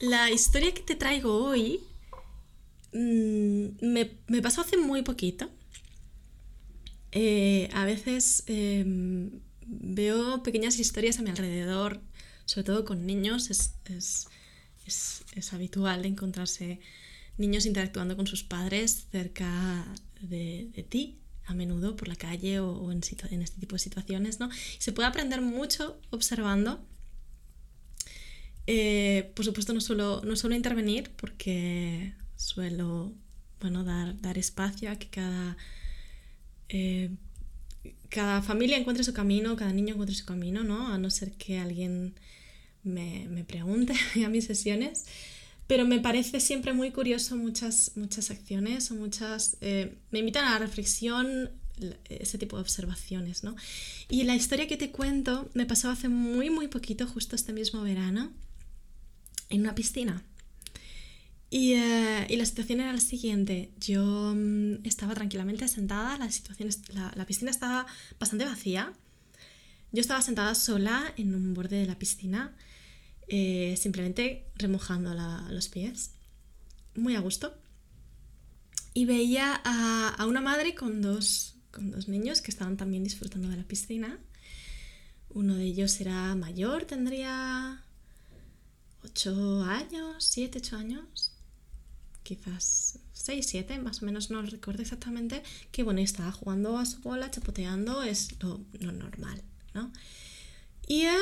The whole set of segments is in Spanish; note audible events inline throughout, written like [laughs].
la historia que te traigo hoy mm, me, me, pasó hace muy poquito. Eh, a veces em, veo pequeñas historias a mi alrededor, sobre todo con niños. Es, es, es, habitual encontrarse niños interactuando con sus padres cerca de, de ti, a menudo por la calle o, o en, en, este tipo de situaciones. ¿no? se puede aprender mucho observando eh, por supuesto no suelo, no suelo intervenir porque suelo bueno, dar, dar espacio a que cada, eh, cada familia encuentre su camino, cada niño encuentre su camino, ¿no? A no ser que alguien me, me pregunte [laughs] a mis sesiones. Pero me parece siempre muy curioso muchas, muchas acciones o muchas... Eh, me invitan a la reflexión ese tipo de observaciones, ¿no? Y la historia que te cuento me pasó hace muy, muy poquito, justo este mismo verano en una piscina. Y, eh, y, la situación era la siguiente. Yo mm, estaba tranquilamente sentada, la, situación, la, la, piscina estaba bastante vacía. Yo estaba sentada sola en un borde de la piscina, eh, simplemente remojando la, los pies, muy a gusto. Y veía a, a, una madre con dos, con dos niños que estaban también disfrutando de la piscina. Uno de ellos era mayor, tendría 8 años, 7, 8 años, quizás 6, 7, más o menos no recuerdo exactamente, que bueno, estaba jugando a su bola, chapoteando, es lo, normal, ¿no? Y eh,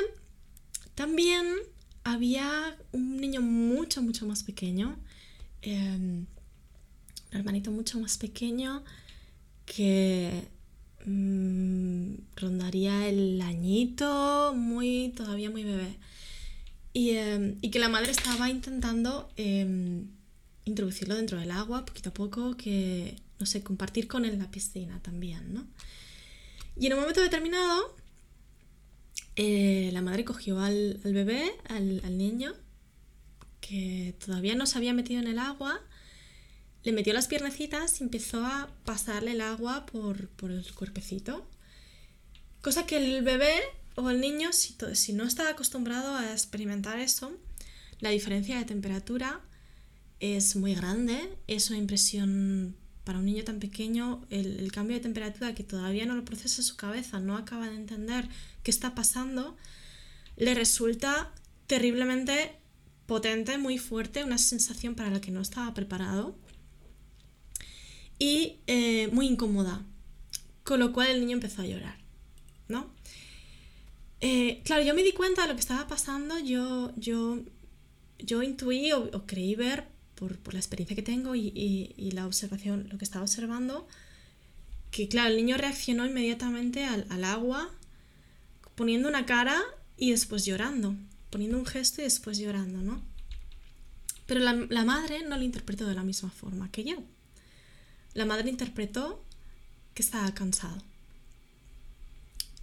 también había un niño mucho, mucho más pequeño, eh, un hermanito mucho más pequeño que mmm, rondaría el añito, muy, todavía muy bebé. Em, y, que la madre estaba intentando em, introducirlo dentro del agua poquito a poco, que, no sé, compartir con él la piscina también, ¿no? Y en un momento determinado, eh, la madre cogió al, bebé, al, niño, que todavía no se había metido en el agua, le metió las piernecitas y empezó a pasarle el agua por, por el cuerpecito. Cosa que el bebé o el niño, si, no está acostumbrado a experimentar eso, la diferencia de temperatura es muy grande, es una impresión para un niño tan pequeño, el, cambio de temperatura que todavía no lo procesa su cabeza, no acaba de entender qué está pasando, le resulta terriblemente potente, muy fuerte, una sensación para la que no estaba preparado y eh, muy incómoda, con lo cual el niño empezó a llorar, ¿no? Eh, claro, yo me di cuenta de lo que estaba pasando, yo, yo, yo intuí o, creí ver por, la experiencia que tengo y, la observación, lo que estaba observando, que claro, el niño reaccionó inmediatamente al, al agua, poniendo una cara y después llorando, poniendo un gesto y después llorando, ¿no? Pero la, la madre no lo interpretó de la misma forma que yo. La madre interpretó que estaba cansado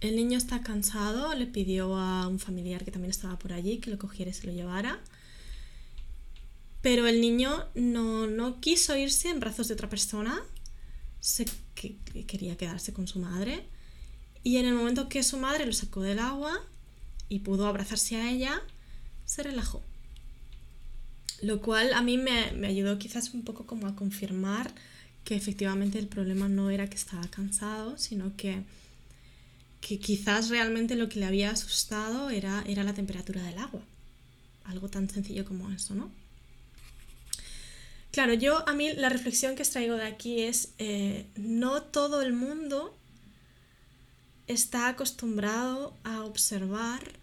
el niño está cansado, le pidió a un familiar que también estaba por allí que lo cogiera y se lo llevara. Pero el niño no, quiso irse en brazos de otra persona, se, que, quería quedarse con su madre. Y en el momento que su madre lo sacó del agua y pudo abrazarse a ella, se relajó. Lo cual a mí me, me ayudó quizás un poco como a confirmar que efectivamente el problema no era que estaba cansado, sino que que quizás realmente lo que le había asustado era, era la temperatura del agua. Algo tan sencillo como eso, ¿no? Claro, yo a mí la reflexión que extraigo de aquí es, eh, no todo el mundo está acostumbrado a observar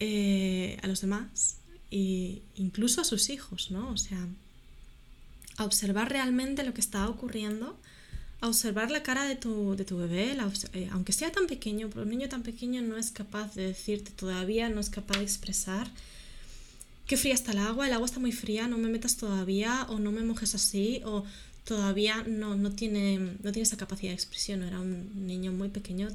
eh, a los demás e incluso a sus hijos, ¿no? O sea, a observar realmente lo que está ocurriendo a observar la cara de tu, de tu bebé, eh, aunque sea tan pequeño, pero un niño tan pequeño no es capaz de decirte todavía, no es capaz de expresar qué fría está el agua, el agua está muy fría, no me metas todavía, o no me mojes así, o todavía no, no, tiene, no tiene esa capacidad de expresión, era un niño muy pequeño,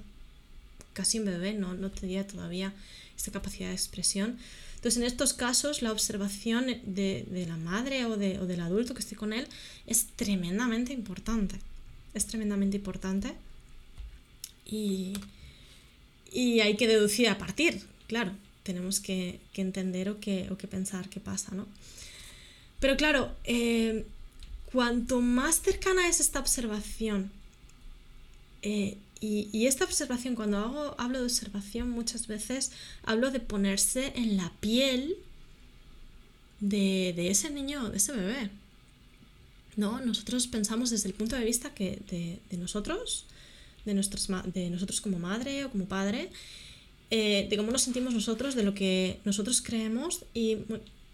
casi un bebé, no, no tenía todavía esa capacidad de expresión. Entonces, en estos casos, la observación de, de la madre o, de, o del adulto que esté con él es tremendamente importante es tremendamente importante y, y hay que deducir a partir, claro. tenemos que, entender o que, o que, pensar qué pasa, ¿no? Pero claro, eh, cuanto más cercana es esta observación, eh, y, esta observación, cuando hago, hablo de observación, muchas veces hablo de ponerse en la piel de, ese niño, de ese bebé. ¿No? Nosotros pensamos desde el punto de vista que de, nosotros, de, nuestros, de nosotros como madre o como padre, eh, de cómo nos sentimos nosotros, de lo que nosotros creemos y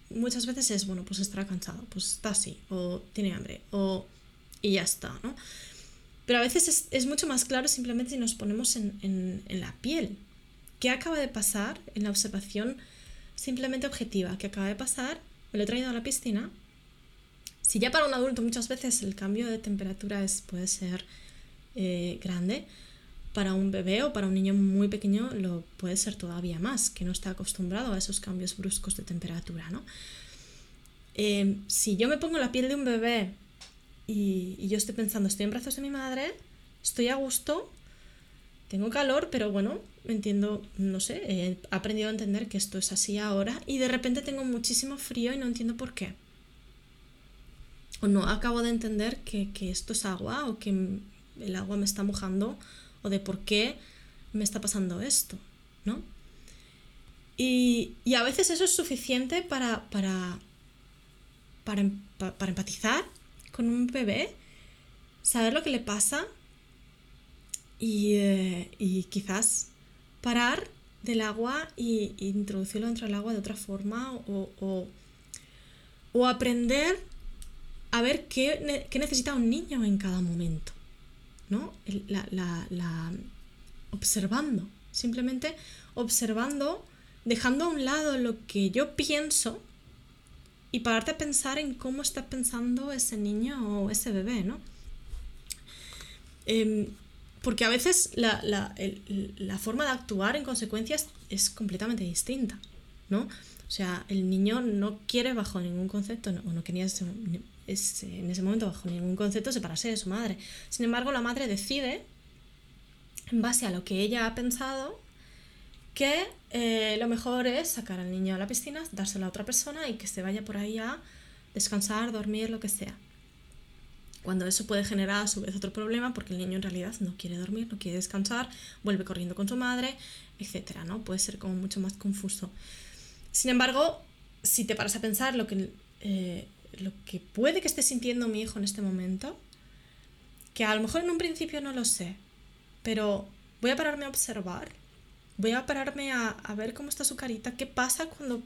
muchas veces es, bueno, pues estará cansado, pues está así, o tiene hambre, o... y ya está, ¿no? Pero a veces es, mucho más claro simplemente si nos ponemos en, la piel. ¿Qué acaba de pasar en la observación simplemente objetiva? ¿Qué acaba de pasar? Me lo he traído a la piscina. Si ya para un adulto muchas veces el cambio de temperatura es, puede ser eh, grande, para un bebé o para un niño muy pequeño lo puede ser todavía más, que no está acostumbrado a esos cambios bruscos de temperatura, ¿no? Eh, si yo me pongo la piel de un bebé y, yo estoy pensando, estoy en brazos de mi madre, estoy a gusto, tengo calor, pero bueno, entiendo, no sé, he aprendido a entender que esto es así ahora y de repente tengo muchísimo frío y no entiendo por qué. O no acabo de entender que, esto es agua o que el agua me está mojando o de por qué me está pasando esto, ¿no? Y, a veces eso es suficiente para, para, para, para empatizar con un bebé, saber lo que le pasa y, eh, quizás parar del agua e introducirlo dentro del agua de otra forma o, aprender a ver qué, necesita un niño en cada momento, ¿no? La, observando, simplemente observando, dejando a un lado lo que yo pienso y pararte a pensar en cómo está pensando ese niño o ese bebé, ¿no? Em, porque a veces la, forma de actuar en consecuencias es completamente distinta, ¿no? O sea, el niño no quiere bajo ningún concepto, o no quería en ese momento bajo ningún concepto separarse de su madre. Sin embargo, la madre decide, en base a lo que ella ha pensado, que eh, lo mejor es sacar al niño a la piscina, dárselo a otra persona y que se vaya por ahí a descansar, dormir, lo que sea. Cuando eso puede generar a su vez otro problema porque el niño en realidad no quiere dormir, no quiere descansar, vuelve corriendo con su madre, etc. ¿no? Puede ser como mucho más confuso. Sin embargo, si te paras a pensar lo que, eh, lo que puede que esté sintiendo mi hijo en este momento, que a lo mejor en un principio no lo sé, pero voy a pararme a observar voy a pararme a, ver cómo está su carita, qué pasa cuando,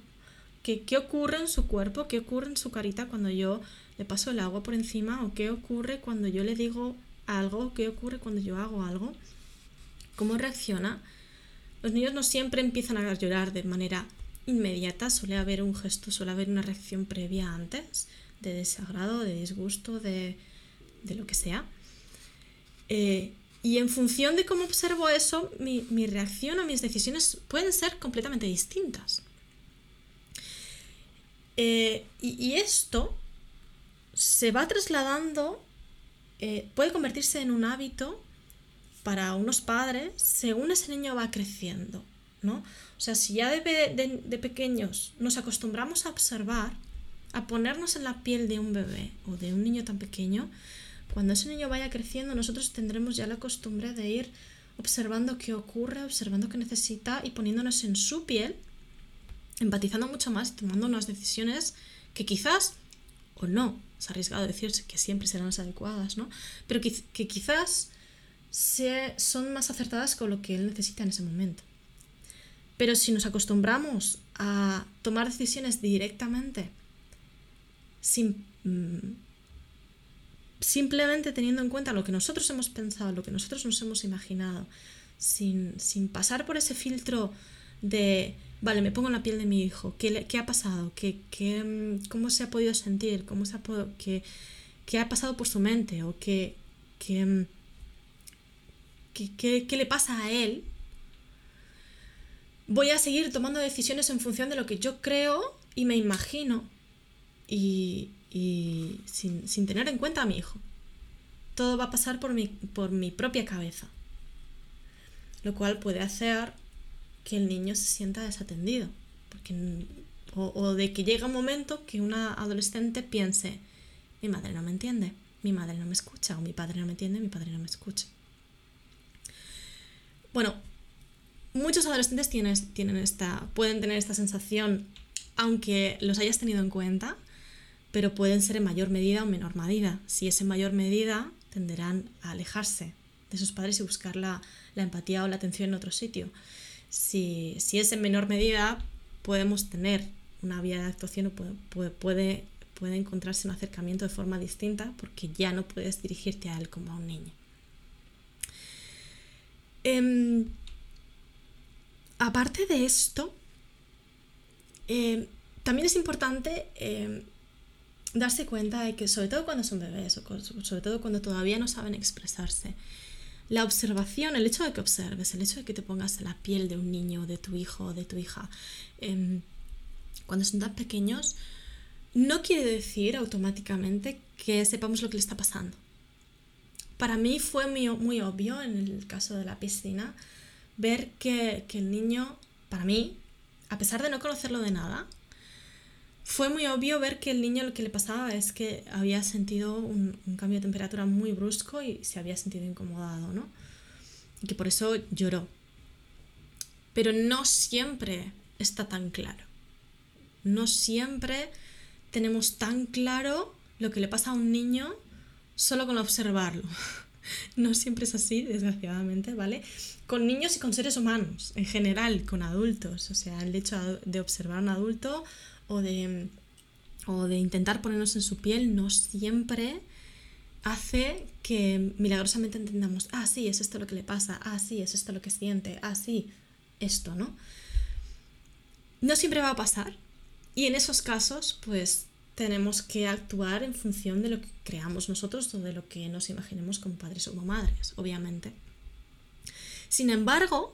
qué, qué ocurre en su cuerpo, qué ocurre en su carita cuando yo le paso el agua por encima o qué ocurre cuando yo le digo algo, qué ocurre cuando yo hago algo, cómo reacciona. Los niños no siempre empiezan a llorar de manera inmediata, suele haber un gesto, suele haber una reacción previa antes, de desagrado, de disgusto, de, de lo que sea. Eh, y en función de cómo observo eso, mi, reacción o mis decisiones pueden ser completamente distintas. Eh, y, esto se va trasladando, eh, puede convertirse en un hábito para unos padres según ese niño va creciendo. ¿no? O sea, si ya de, de pequeños nos acostumbramos a observar, a ponernos en la piel de un bebé o de un niño tan pequeño, cuando ese niño vaya creciendo, nosotros tendremos ya la costumbre de ir observando qué ocurre, observando qué necesita y poniéndonos en su piel, empatizando mucho más, tomando unas decisiones que quizás, o no, es arriesgado decirse que siempre serán las adecuadas, ¿no? Pero que, quizás se, son más acertadas con lo que él necesita en ese momento. Pero si nos acostumbramos a tomar decisiones directamente, sin mm, simplemente teniendo en cuenta lo que nosotros hemos pensado, lo que nosotros nos hemos imaginado, sin, pasar por ese filtro de, vale, me pongo en la piel de mi hijo, ¿qué, qué ha pasado? ¿Qué, qué, mm, ¿Cómo se ha podido sentir? ¿Cómo se ha qué, qué, ha pasado por su mente? ¿O qué, mm, qué, qué le pasa a él? Voy a seguir tomando decisiones en función de lo que yo creo y me imagino. Y, y sin, tener en cuenta a mi hijo. Todo va a pasar por mi, por mi propia cabeza, lo cual puede hacer que el niño se sienta desatendido. O, o de que llega un momento que una adolescente piense, mi madre no me entiende, mi madre no me escucha, o mi padre no me entiende, mi padre no me escucha. Bueno, muchos adolescentes tienen, esta, pueden tener esta sensación, aunque los hayas tenido en cuenta, pero pueden ser en mayor medida o menor medida. Si es en mayor medida, tenderán a alejarse de sus padres y buscar la, empatía o la atención en otro sitio. Si, es en menor medida, podemos tener una vía de actuación o puede, puede, puede encontrarse un acercamiento de forma distinta porque ya no puedes dirigirte a él como a un niño. Em, aparte de esto, em, también es importante em, darse cuenta de que, sobre todo cuando son bebés, o sobre todo cuando todavía no saben expresarse, la observación, el hecho de que observes, el hecho de que te pongas la piel de un niño, de tu hijo de tu hija, cuando son tan pequeños, no quiere decir automáticamente que sepamos lo que le está pasando. Para mí fue muy obvio en el caso de la piscina ver que, el niño, para mí, a pesar de no conocerlo de nada, fue muy obvio ver que el niño lo que le pasaba es que había sentido un, un, cambio de temperatura muy brusco y se había sentido incomodado, ¿no? Y que por eso lloró. Pero no siempre está tan claro. No siempre tenemos tan claro lo que le pasa a un niño solo con observarlo. [laughs] [laughs] No siempre es así, desgraciadamente, ¿vale? Con niños y con seres humanos, en general, con adultos. O sea, el hecho de observar a un adulto o de, o de intentar ponernos en su piel no siempre hace que milagrosamente entendamos, ah, sí, es esto lo que le pasa, ah, sí, es esto lo que siente, ah, sí, esto, ¿no? No siempre va a pasar, y en esos casos, pues tenemos que actuar en función de lo que creamos nosotros o de lo que nos imaginemos como padres o como madres, obviamente. Sin embargo,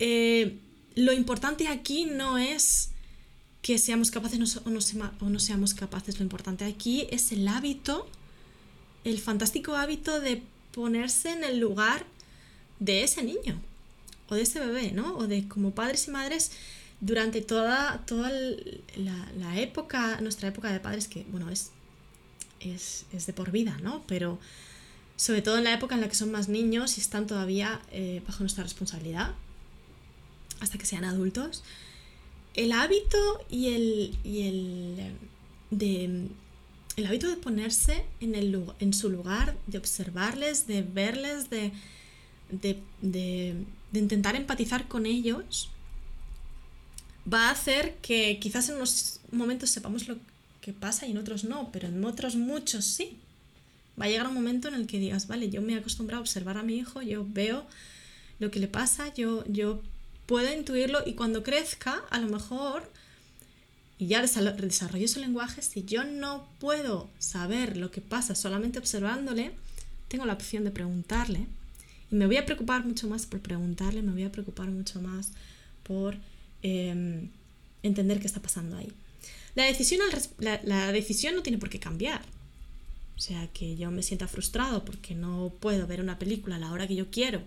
eh, lo importante aquí no es que seamos capaces o no, o no seamos capaces, lo importante aquí es el hábito, el fantástico hábito de ponerse en el lugar de ese niño o de ese bebé, ¿no? O de como padres y madres durante toda, toda la, época, nuestra época de padres, que bueno, es, es, de por vida, ¿no? Pero sobre todo en la época en la que son más niños y están todavía eh, bajo nuestra responsabilidad, hasta que sean adultos, el hábito y el, y el, de, el hábito de ponerse en, el, en su lugar, de observarles, de verles, de, de, de intentar empatizar con ellos, va a hacer que quizás en unos momentos sepamos lo que pasa y en otros no, pero en otros muchos sí. Va a llegar un momento en el que digas, vale, yo me he acostumbrado a observar a mi hijo, yo veo lo que le pasa, yo, yo puedo intuirlo y cuando crezca, a lo mejor, y ya desarrollo su lenguaje, si yo no puedo saber lo que pasa solamente observándole, tengo la opción de preguntarle. Y me voy a preocupar mucho más por preguntarle, me voy a preocupar mucho más por Em, entender qué está pasando ahí. La decisión, la, decisión no tiene por qué cambiar. O sea, que yo me sienta frustrado porque no puedo ver una película a la hora que yo quiero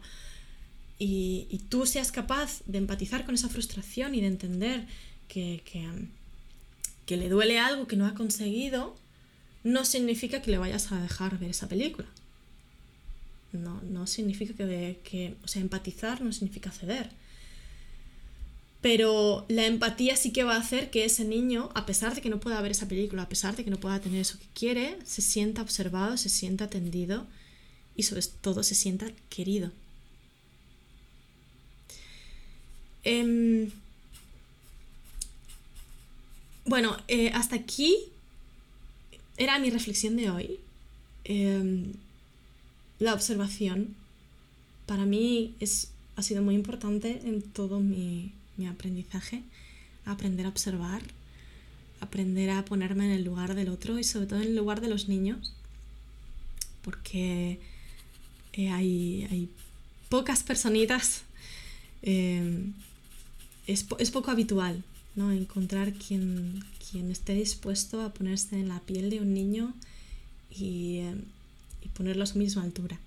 y, tú seas capaz de empatizar con esa frustración y de entender que, que, le duele algo que no ha conseguido, no significa que le vayas a dejar ver esa película. No, no significa que, que, o sea, empatizar no significa ceder pero la empatía sí que va a hacer que ese niño, a pesar de que no pueda ver esa película, a pesar de que no pueda tener eso que quiere, se sienta observado, se sienta atendido y sobre todo se sienta querido. Em, bueno, eh, hasta aquí era mi reflexión de hoy. Em, la observación para mí es, ha sido muy importante en todo mi, mi aprendizaje, aprender a observar, aprender a ponerme en el lugar del otro y sobre todo en el lugar de los niños, porque eh, hay, pocas personitas, eh, es, poco habitual ¿no? encontrar quien, quien esté dispuesto a ponerse en la piel de un niño y, eh, ponerlo a su misma altura.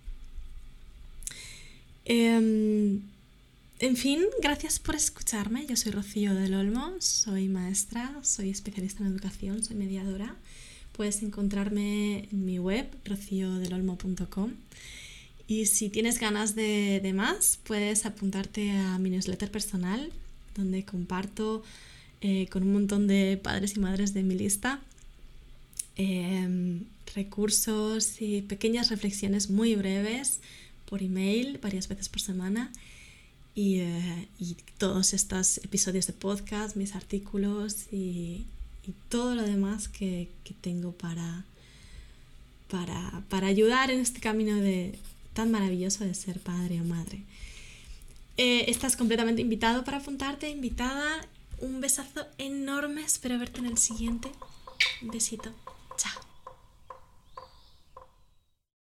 Em, en fin, gracias por escucharme. Yo soy Rocío del Olmo, soy maestra, soy especialista en educación, soy mediadora. Puedes encontrarme en mi web, rociodelolmo.com. Y si tienes ganas de, de, más, puedes apuntarte a mi newsletter personal, donde comparto eh, con un montón de padres y madres de mi lista eh, recursos y pequeñas reflexiones muy breves por email varias veces por semana y, eh, y todos estos episodios de podcast, mis artículos y, y todo lo demás que, que tengo para, para, para, ayudar en este camino de, tan maravilloso de ser padre o madre. Eh, estás completamente invitado para apuntarte, invitada. Un besazo enorme, espero verte en el siguiente. Un besito.